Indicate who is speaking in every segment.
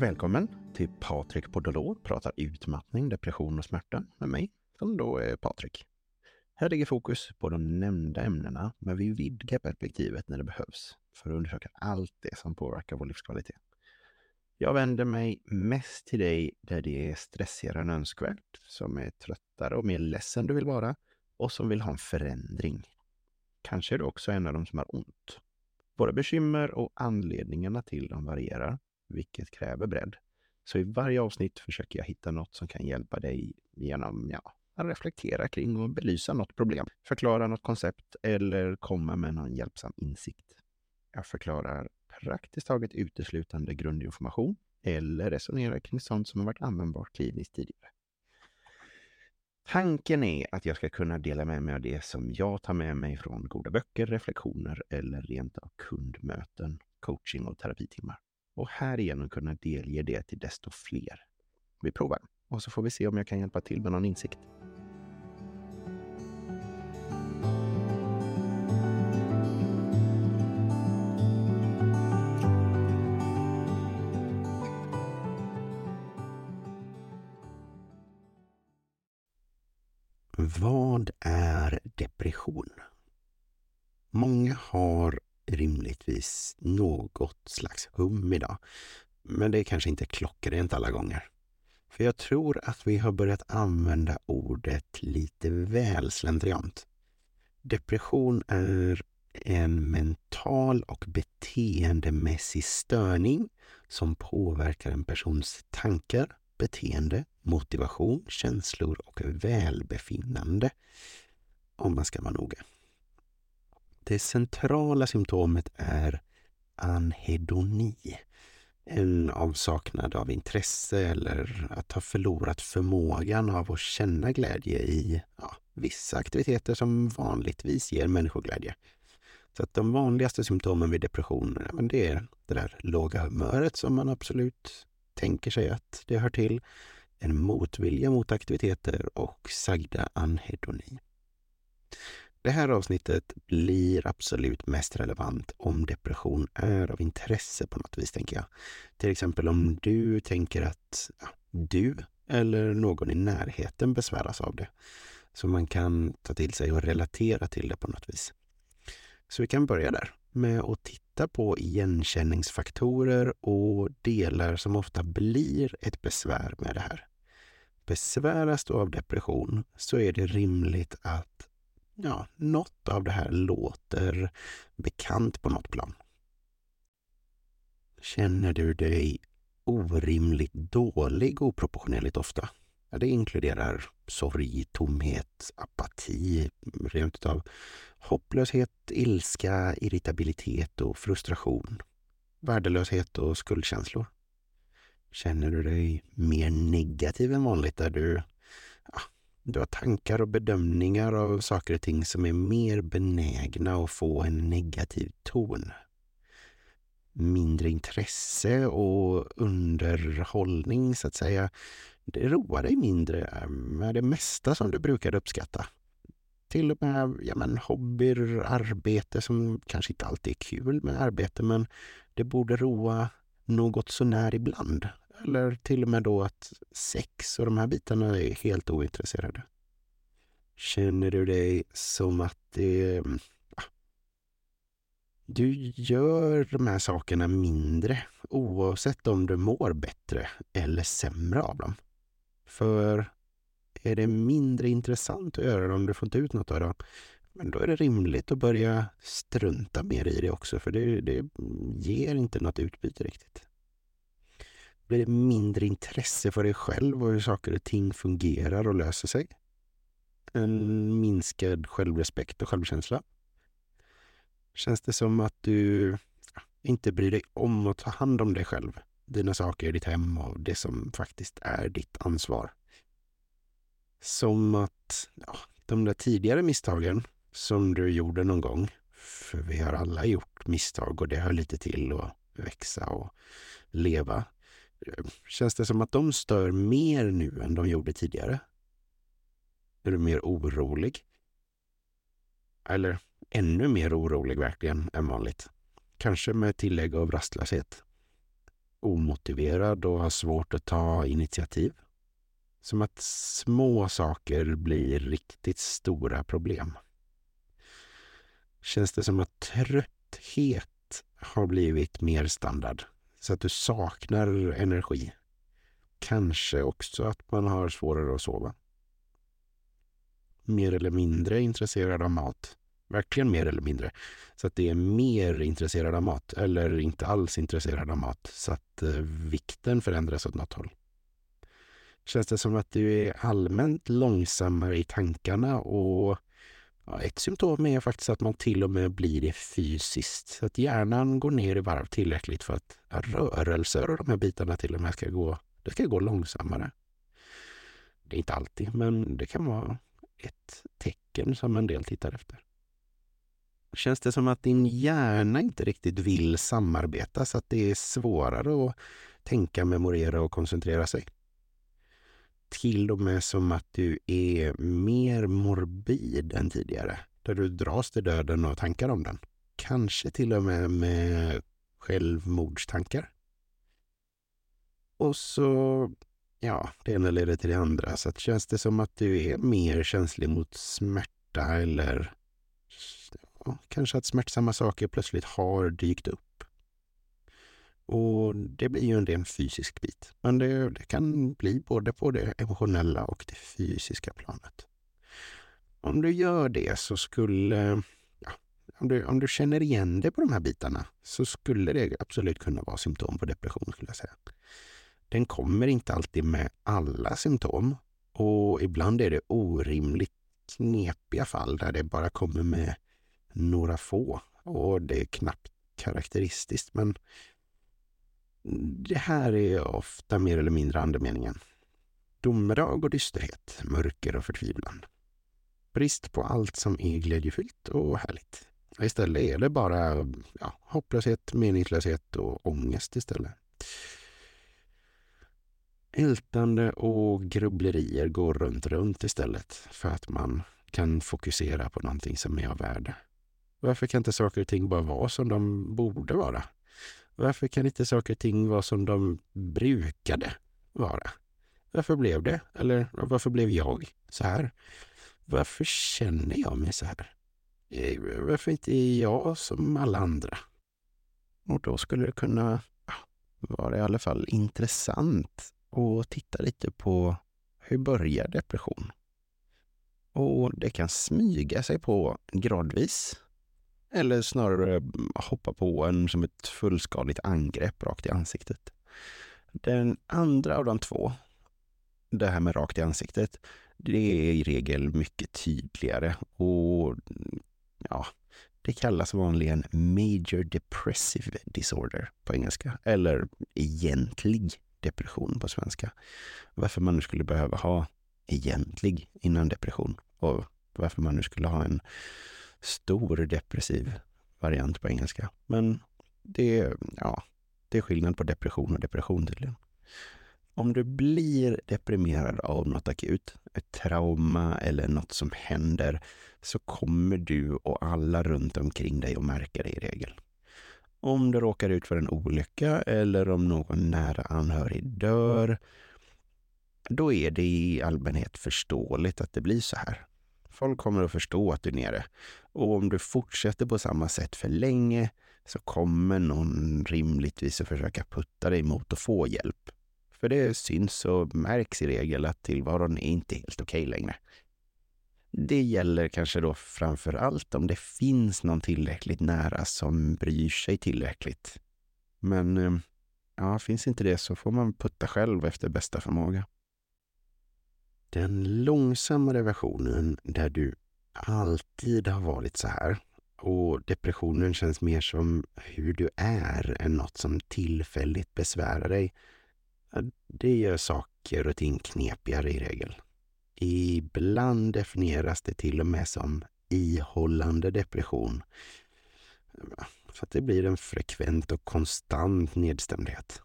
Speaker 1: Välkommen till Patrik Podolor pratar utmattning, depression och smärta med mig, som då är Patrik. Här ligger fokus på de nämnda ämnena, men vi vidgar perspektivet när det behövs för att undersöka allt det som påverkar vår livskvalitet. Jag vänder mig mest till dig där det är stressigare än önskvärt, som är tröttare och mer ledsen du vill vara och som vill ha en förändring. Kanske är du också en av dem som har ont. Våra bekymmer och anledningarna till dem varierar, vilket kräver bredd. Så i varje avsnitt försöker jag hitta något som kan hjälpa dig genom ja, att reflektera kring och belysa något problem, förklara något koncept eller komma med någon hjälpsam insikt. Jag förklarar praktiskt taget uteslutande grundinformation eller resonerar kring sånt som har varit användbart kliniskt tidigare. Tanken är att jag ska kunna dela med mig av det som jag tar med mig från goda böcker, reflektioner eller rent av kundmöten, coaching och terapitimmar. Och härigenom kunna delge det till desto fler. Vi provar och så får vi se om jag kan hjälpa till med någon insikt. Vad är depression? Många har rimligtvis något slags hum idag. Men det är kanske inte klockrent alla gånger. För jag tror att vi har börjat använda ordet lite väl slentriant. Depression är en mental och beteendemässig störning som påverkar en persons tankar, beteende, motivation, känslor och välbefinnande. Om man ska vara noga. Det centrala symptomet är anhedoni. En avsaknad av intresse eller att ha förlorat förmågan av att känna glädje i ja, vissa aktiviteter som vanligtvis ger människoglädje. Så att de vanligaste symptomen vid depression, ja, det är det där låga humöret som man absolut tänker sig att det hör till, en motvilja mot aktiviteter och sagda anhedoni. Det här avsnittet blir absolut mest relevant om depression är av intresse på något vis, tänker jag. Till exempel om du tänker att ja, du eller någon i närheten besväras av det. Så man kan ta till sig och relatera till det på något vis. Så vi kan börja där med att titta på igenkänningsfaktorer och delar som ofta blir ett besvär med det här. Besväras du av depression så är det rimligt att ja, något av det här låter bekant på något plan. Känner du dig orimligt dålig oproportionerligt ofta? Ja, det inkluderar sorg, tomhet, apati, rent utav hopplöshet, ilska, irritabilitet och frustration, värdelöshet och skuldkänslor. Känner du dig mer negativ än vanligt där du du har tankar och bedömningar av saker och ting som är mer benägna att få en negativ ton. Mindre intresse och underhållning, så att säga. Det roar dig mindre med det mesta som du brukade uppskatta. Till och med ja, men, hobbyer, arbete som kanske inte alltid är kul med arbete, men det borde roa något sånär ibland. Eller till och med då att sex och de här bitarna är helt ointresserade. Känner du dig som att det... Mm, ah, du gör de här sakerna mindre oavsett om du mår bättre eller sämre av dem. För är det mindre intressant att göra det om du får inte ut något av dem, men då är det rimligt att börja strunta mer i det också, för det, det ger inte något utbyte riktigt blir det mindre intresse för dig själv och hur saker och ting fungerar och löser sig. En minskad självrespekt och självkänsla. Känns det som att du inte bryr dig om att ta hand om dig själv, dina saker i ditt hem och det som faktiskt är ditt ansvar. Som att ja, de där tidigare misstagen som du gjorde någon gång, för vi har alla gjort misstag och det hör lite till att växa och leva. Känns det som att de stör mer nu än de gjorde tidigare? Är du mer orolig? Eller ännu mer orolig verkligen än vanligt? Kanske med tillägg av rastlöshet? omotiverad och har svårt att ta initiativ. Som att små saker blir riktigt stora problem. Känns det som att trötthet har blivit mer standard? Så att du saknar energi? Kanske också att man har svårare att sova? Mer eller mindre intresserad av mat? Verkligen mer eller mindre. Så att det är mer intresserad av mat eller inte alls intresserad av mat. Så att eh, vikten förändras åt något håll. Känns det som att du är allmänt långsammare i tankarna och ja, ett symptom är faktiskt att man till och med blir det fysiskt. Så att hjärnan går ner i varv tillräckligt för att rörelser och de här bitarna till och med ska gå, det ska gå långsammare. Det är inte alltid, men det kan vara ett tecken som en del tittar efter. Känns det som att din hjärna inte riktigt vill samarbeta så att det är svårare att tänka, memorera och koncentrera sig? Till och med som att du är mer morbid än tidigare, där du dras till döden och tankar om den. Kanske till och med med självmordstankar. Och så, ja, det ena leder till det andra. Så att känns det som att du är mer känslig mot smärta eller ja, kanske att smärtsamma saker plötsligt har dykt upp. Och det blir ju en ren fysisk bit. Men det, det kan bli både på det emotionella och det fysiska planet. Om du gör det så skulle ja, om, du, om du känner igen dig på de här bitarna så skulle det absolut kunna vara symptom på depression skulle jag säga. Den kommer inte alltid med alla symptom och ibland är det orimligt knepiga fall där det bara kommer med några få och det är knappt karaktäristiskt. Men det här är ofta mer eller mindre andemeningen. Domedag och dysterhet, mörker och förtvivlan. Brist på allt som är glädjefyllt och härligt. Istället är det bara ja, hopplöshet, meningslöshet och ångest istället. Ältande och grubblerier går runt, runt istället för att man kan fokusera på någonting som är av värde. Varför kan inte saker och ting bara vara som de borde vara? Varför kan inte saker och ting vara som de brukade vara? Varför blev det? Eller varför blev jag så här? Varför känner jag mig så här? Eh, varför inte är jag som alla andra? Och då skulle det kunna vara i alla fall intressant att titta lite på hur börjar depression? Och det kan smyga sig på gradvis eller snarare mm, hoppa på en som ett fullskaligt angrepp rakt i ansiktet. Den andra av de två, det här med rakt i ansiktet, det är i regel mycket tydligare och ja, det kallas vanligen Major Depressive Disorder på engelska, eller egentlig depression på svenska. Varför man nu skulle behöva ha egentlig innan depression och varför man nu skulle ha en stor depressiv variant på engelska. Men det, ja, det är skillnad på depression och depression tydligen. Om du blir deprimerad av något akut, ett trauma eller något som händer, så kommer du och alla runt omkring dig att märka det i regel. Om du råkar ut för en olycka eller om någon nära anhörig dör, då är det i allmänhet förståeligt att det blir så här. Folk kommer att förstå att du är nere. Och om du fortsätter på samma sätt för länge så kommer någon rimligtvis att försöka putta dig mot att få hjälp. För det syns och märks i regel att tillvaron är inte helt okej okay längre. Det gäller kanske då framför allt om det finns någon tillräckligt nära som bryr sig tillräckligt. Men eh, ja, finns inte det så får man putta själv efter bästa förmåga. Den långsammare versionen där du alltid har varit så här och depressionen känns mer som hur du är än något som tillfälligt besvärar dig. Det gör saker och ting knepigare i regel. Ibland definieras det till och med som ihållande depression. Så att det blir en frekvent och konstant nedstämdhet.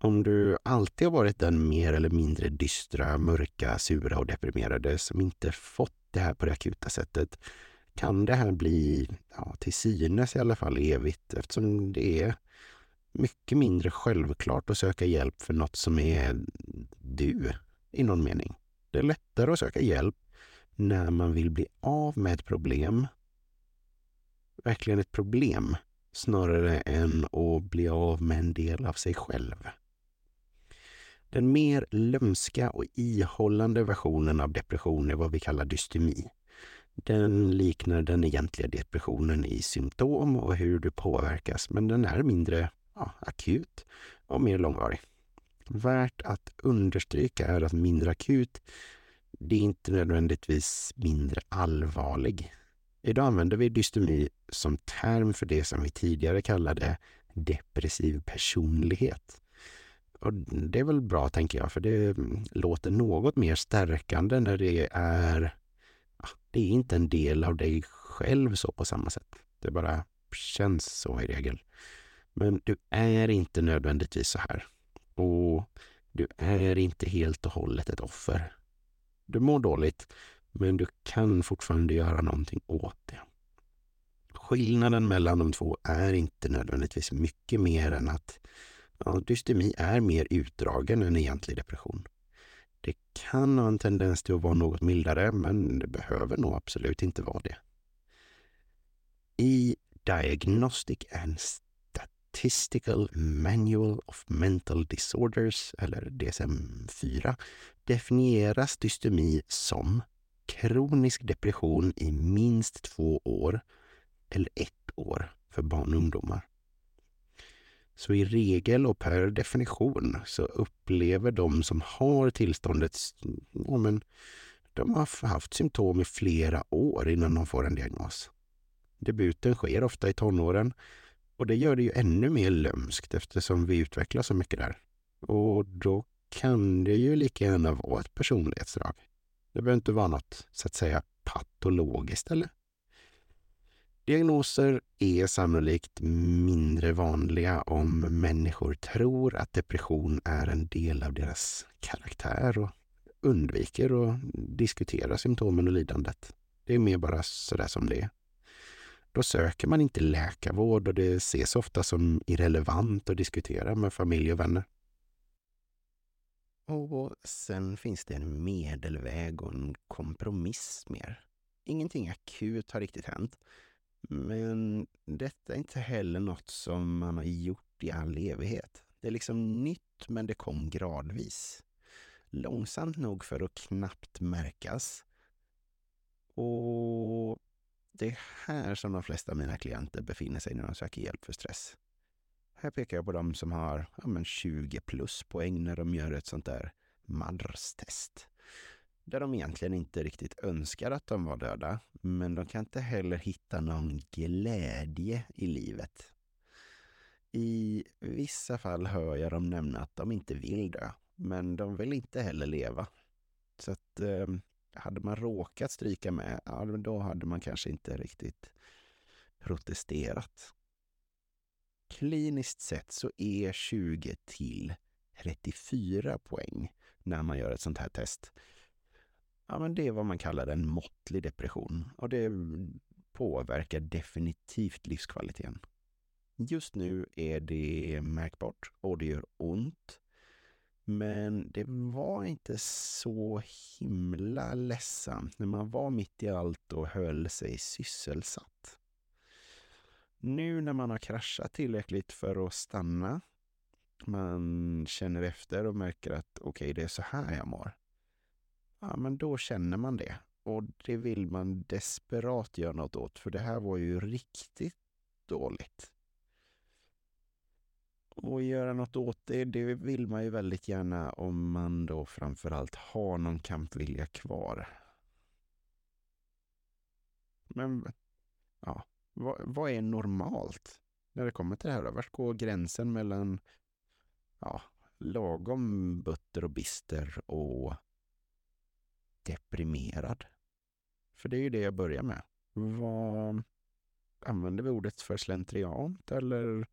Speaker 1: Om du alltid har varit den mer eller mindre dystra, mörka, sura och deprimerade som inte fått det här på det akuta sättet kan det här bli, ja, till synes i alla fall, evigt eftersom det är mycket mindre självklart att söka hjälp för något som är du i någon mening. Det är lättare att söka hjälp när man vill bli av med ett problem, verkligen ett problem, snarare än att bli av med en del av sig själv. Den mer lömska och ihållande versionen av depression är vad vi kallar dystemi. Den liknar den egentliga depressionen i symptom och hur du påverkas, men den är mindre ja, akut och mer långvarig. Värt att understryka är att mindre akut, det är inte nödvändigtvis mindre allvarlig. Idag använder vi dystemi som term för det som vi tidigare kallade depressiv personlighet. Och det är väl bra, tänker jag, för det mm, låter något mer stärkande när det är... Det är inte en del av dig själv så på samma sätt. Det bara känns så i regel. Men du är inte nödvändigtvis så här. Och du är inte helt och hållet ett offer. Du mår dåligt, men du kan fortfarande göra någonting åt det. Skillnaden mellan de två är inte nödvändigtvis mycket mer än att ja, dystemi är mer utdragen än egentlig depression. Det kan ha en tendens till att vara något mildare, men det behöver nog absolut inte vara det. I Diagnostic and Statistical Manual of Mental Disorders, eller DSM-4, definieras dystemi som kronisk depression i minst två år eller ett år för barn och ungdomar. Så i regel och per definition så upplever de som har tillståndet, ja men, de har haft symptom i flera år innan de får en diagnos. Debuten sker ofta i tonåren och det gör det ju ännu mer lömskt eftersom vi utvecklas så mycket där. Och då kan det ju lika gärna vara ett personlighetsdrag. Det behöver inte vara något, så att säga, patologiskt eller? Diagnoser är sannolikt mindre vanliga om människor tror att depression är en del av deras karaktär och undviker att diskutera symptomen och lidandet. Det är mer bara sådär som det är. Då söker man inte läkarvård och det ses ofta som irrelevant att diskutera med familj och vänner. Och sen finns det en medelväg och en kompromiss mer. Ingenting akut har riktigt hänt. Men detta är inte heller något som man har gjort i all evighet. Det är liksom nytt, men det kom gradvis. Långsamt nog för att knappt märkas. Och det är här som de flesta av mina klienter befinner sig när de söker hjälp för stress. Här pekar jag på de som har ja, men 20 plus poäng när de gör ett sånt där MADRS-test. Där de egentligen inte riktigt önskar att de var döda, men de kan inte heller hitta någon glädje i livet. I vissa fall hör jag dem nämna att de inte vill dö, men de vill inte heller leva. Så att eh, hade man råkat stryka med, ja, då hade man kanske inte riktigt protesterat. Kliniskt sett så är 20 till 34 poäng när man gör ett sånt här test. Ja, men det är vad man kallar en måttlig depression och det påverkar definitivt livskvaliteten. Just nu är det märkbart och det gör ont. Men det var inte så himla ledsamt när man var mitt i allt och höll sig sysselsatt. Nu när man har kraschat tillräckligt för att stanna, man känner efter och märker att okej, okay, det är så här jag mår. Ja, men då känner man det. Och det vill man desperat göra något åt, för det här var ju riktigt dåligt. Och göra något åt det, det vill man ju väldigt gärna om man då framförallt har någon kampvilja kvar. Men, ja, vad, vad är normalt när det kommer till det här? Då? Vart går gränsen mellan ja, lagom butter och bister och deprimerad? För det är ju det jag börjar med. Vad Använder vi ordet för slentriant eller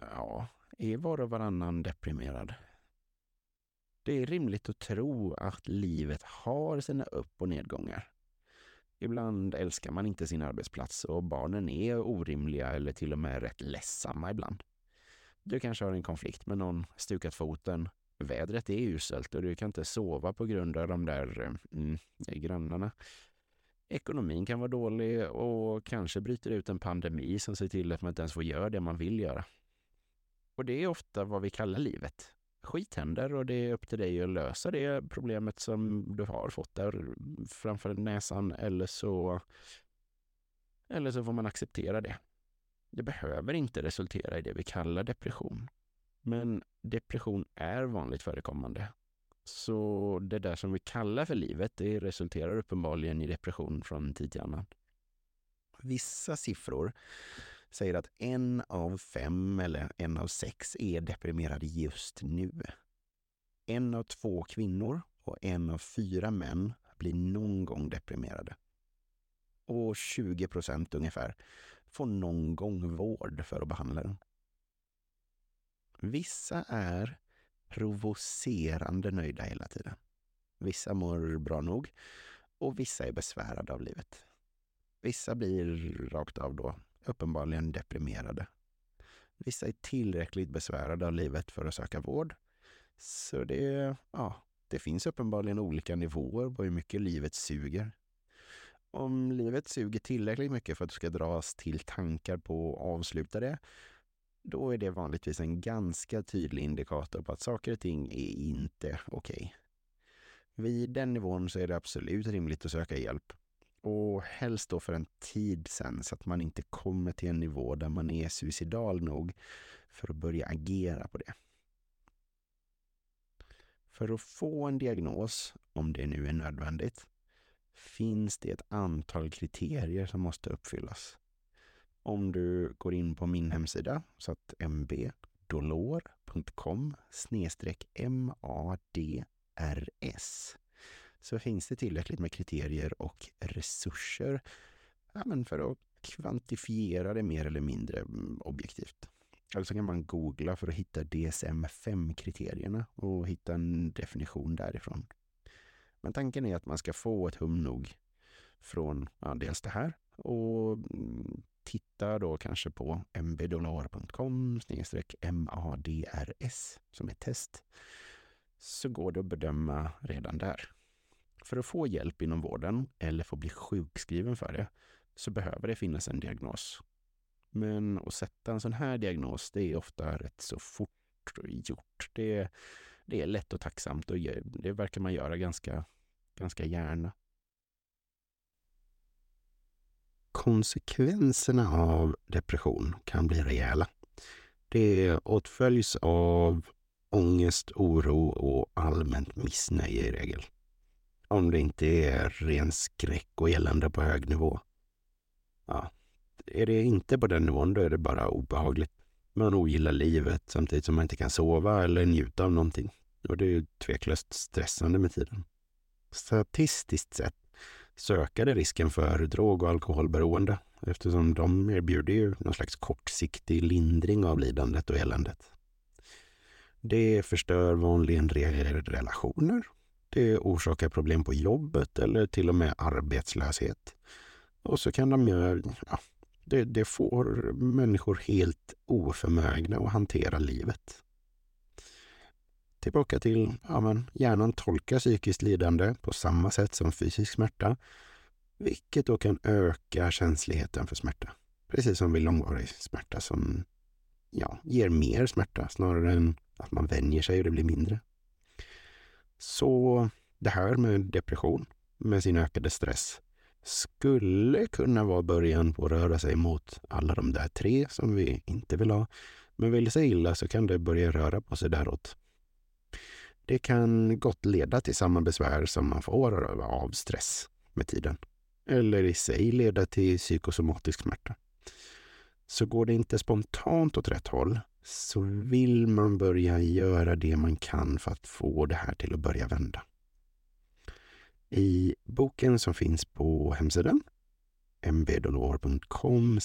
Speaker 1: ja, är var och varannan deprimerad? Det är rimligt att tro att livet har sina upp och nedgångar.
Speaker 2: Ibland älskar man inte sin arbetsplats och barnen är orimliga eller till och med rätt ledsamma ibland. Du kanske har en konflikt med någon, stukat foten, vädret är uselt och du kan inte sova på grund av de där eh, mm, grannarna. Ekonomin kan vara dålig och kanske bryter ut en pandemi som ser till att man inte ens får göra det man vill göra. Och det är ofta vad vi kallar livet. Skit händer och det är upp till dig att lösa det problemet som du har fått där framför näsan eller så eller så får man acceptera det. Det behöver inte resultera i det vi kallar depression. Men depression är vanligt förekommande. Så det där som vi kallar för livet, det resulterar uppenbarligen i depression från tid till annan.
Speaker 1: Vissa siffror säger att en av fem eller en av sex är deprimerade just nu. En av två kvinnor och en av fyra män blir någon gång deprimerade. Och 20 procent ungefär får någon gång vård för att behandla den. Vissa är provocerande nöjda hela tiden. Vissa mår bra nog och vissa är besvärade av livet. Vissa blir rakt av då uppenbarligen deprimerade. Vissa är tillräckligt besvärade av livet för att söka vård. Så det, ja, det finns uppenbarligen olika nivåer på hur mycket livet suger. Om livet suger tillräckligt mycket för att du ska dras till tankar på att avsluta det, då är det vanligtvis en ganska tydlig indikator på att saker och ting är inte okej. Okay. Vid den nivån så är det absolut rimligt att söka hjälp. Och helst då för en tid sen så att man inte kommer till en nivå där man är suicidal nog för att börja agera på det. För att få en diagnos, om det nu är nödvändigt, finns det ett antal kriterier som måste uppfyllas. Om du går in på min hemsida, så att mbdolor.com madrs så finns det tillräckligt med kriterier och resurser ja, men för att kvantifiera det mer eller mindre mm, objektivt. Eller så kan man googla för att hitta DSM-5-kriterierna och hitta en definition därifrån. Men tanken är att man ska få ett hum nog från ja, dels det här och mm, titta då kanske på mbdollar.com madrs som är test så går det att bedöma redan där. För att få hjälp inom vården eller få bli sjukskriven för det så behöver det finnas en diagnos. Men att sätta en sån här diagnos, det är ofta rätt så fort gjort. Det, det är lätt och tacksamt och det verkar man göra ganska, ganska gärna. Konsekvenserna av depression kan bli rejäla. Det åtföljs av ångest, oro och allmänt missnöje i regel. Om det inte är ren skräck och elände på hög nivå. Ja, är det inte på den nivån, då är det bara obehagligt. Man ogillar livet samtidigt som man inte kan sova eller njuta av någonting. Och det är tveklöst stressande med tiden. Statistiskt sett sökade risken för drog och alkoholberoende eftersom de erbjuder ju någon slags kortsiktig lindring av lidandet och eländet. Det förstör vanligen relationer. Det orsakar problem på jobbet eller till och med arbetslöshet. Och så kan de göra, ja, det, det får människor helt oförmögna att hantera livet. Tillbaka till, ja men hjärnan tolkar psykiskt lidande på samma sätt som fysisk smärta, vilket då kan öka känsligheten för smärta. Precis som vid långvarig smärta som ja, ger mer smärta snarare än att man vänjer sig och det blir mindre. Så det här med depression, med sin ökade stress, skulle kunna vara början på att röra sig mot alla de där tre som vi inte vill ha. Men vill det sig illa så kan det börja röra på sig däråt. Det kan gott leda till samma besvär som man får av stress med tiden. Eller i sig leda till psykosomatisk smärta. Så går det inte spontant åt rätt håll så vill man börja göra det man kan för att få det här till att börja vända. I boken som finns på hemsidan mbdolor.com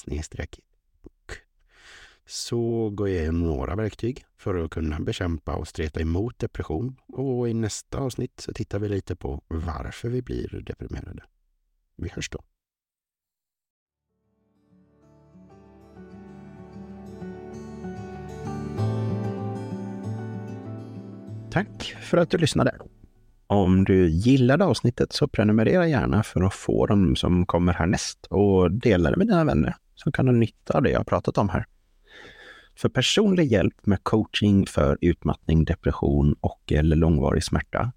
Speaker 1: så går jag igenom några verktyg för att kunna bekämpa och streta emot depression och i nästa avsnitt så tittar vi lite på varför vi blir deprimerade. Vi hörs då. Tack för att du lyssnade. Om du gillade avsnittet så prenumerera gärna för att få dem som kommer härnäst och dela det med dina vänner som kan ha nytta av det jag har pratat om här. För personlig hjälp med coaching för utmattning, depression och eller långvarig smärta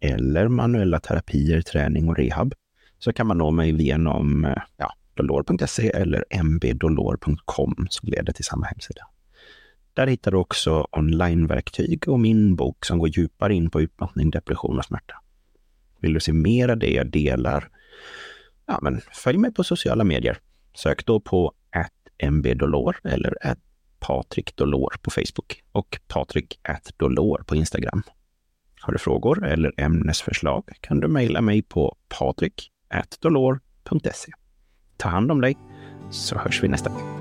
Speaker 1: eller manuella terapier, träning och rehab så kan man nå mig genom eh, ja, dolor.se eller mbdolor.com som leder till samma hemsida. Där hittar du också onlineverktyg och min bok som går djupare in på utmattning, depression och smärta. Vill du se mer av det jag delar? Ja, men följ mig på sociala medier. Sök då på mbdolor eller Patrik Dolor på Facebook och Patrik Dolor på Instagram. Har du frågor eller ämnesförslag kan du mejla mig på patrik.dolor.se. Ta hand om dig så hörs vi nästa gång.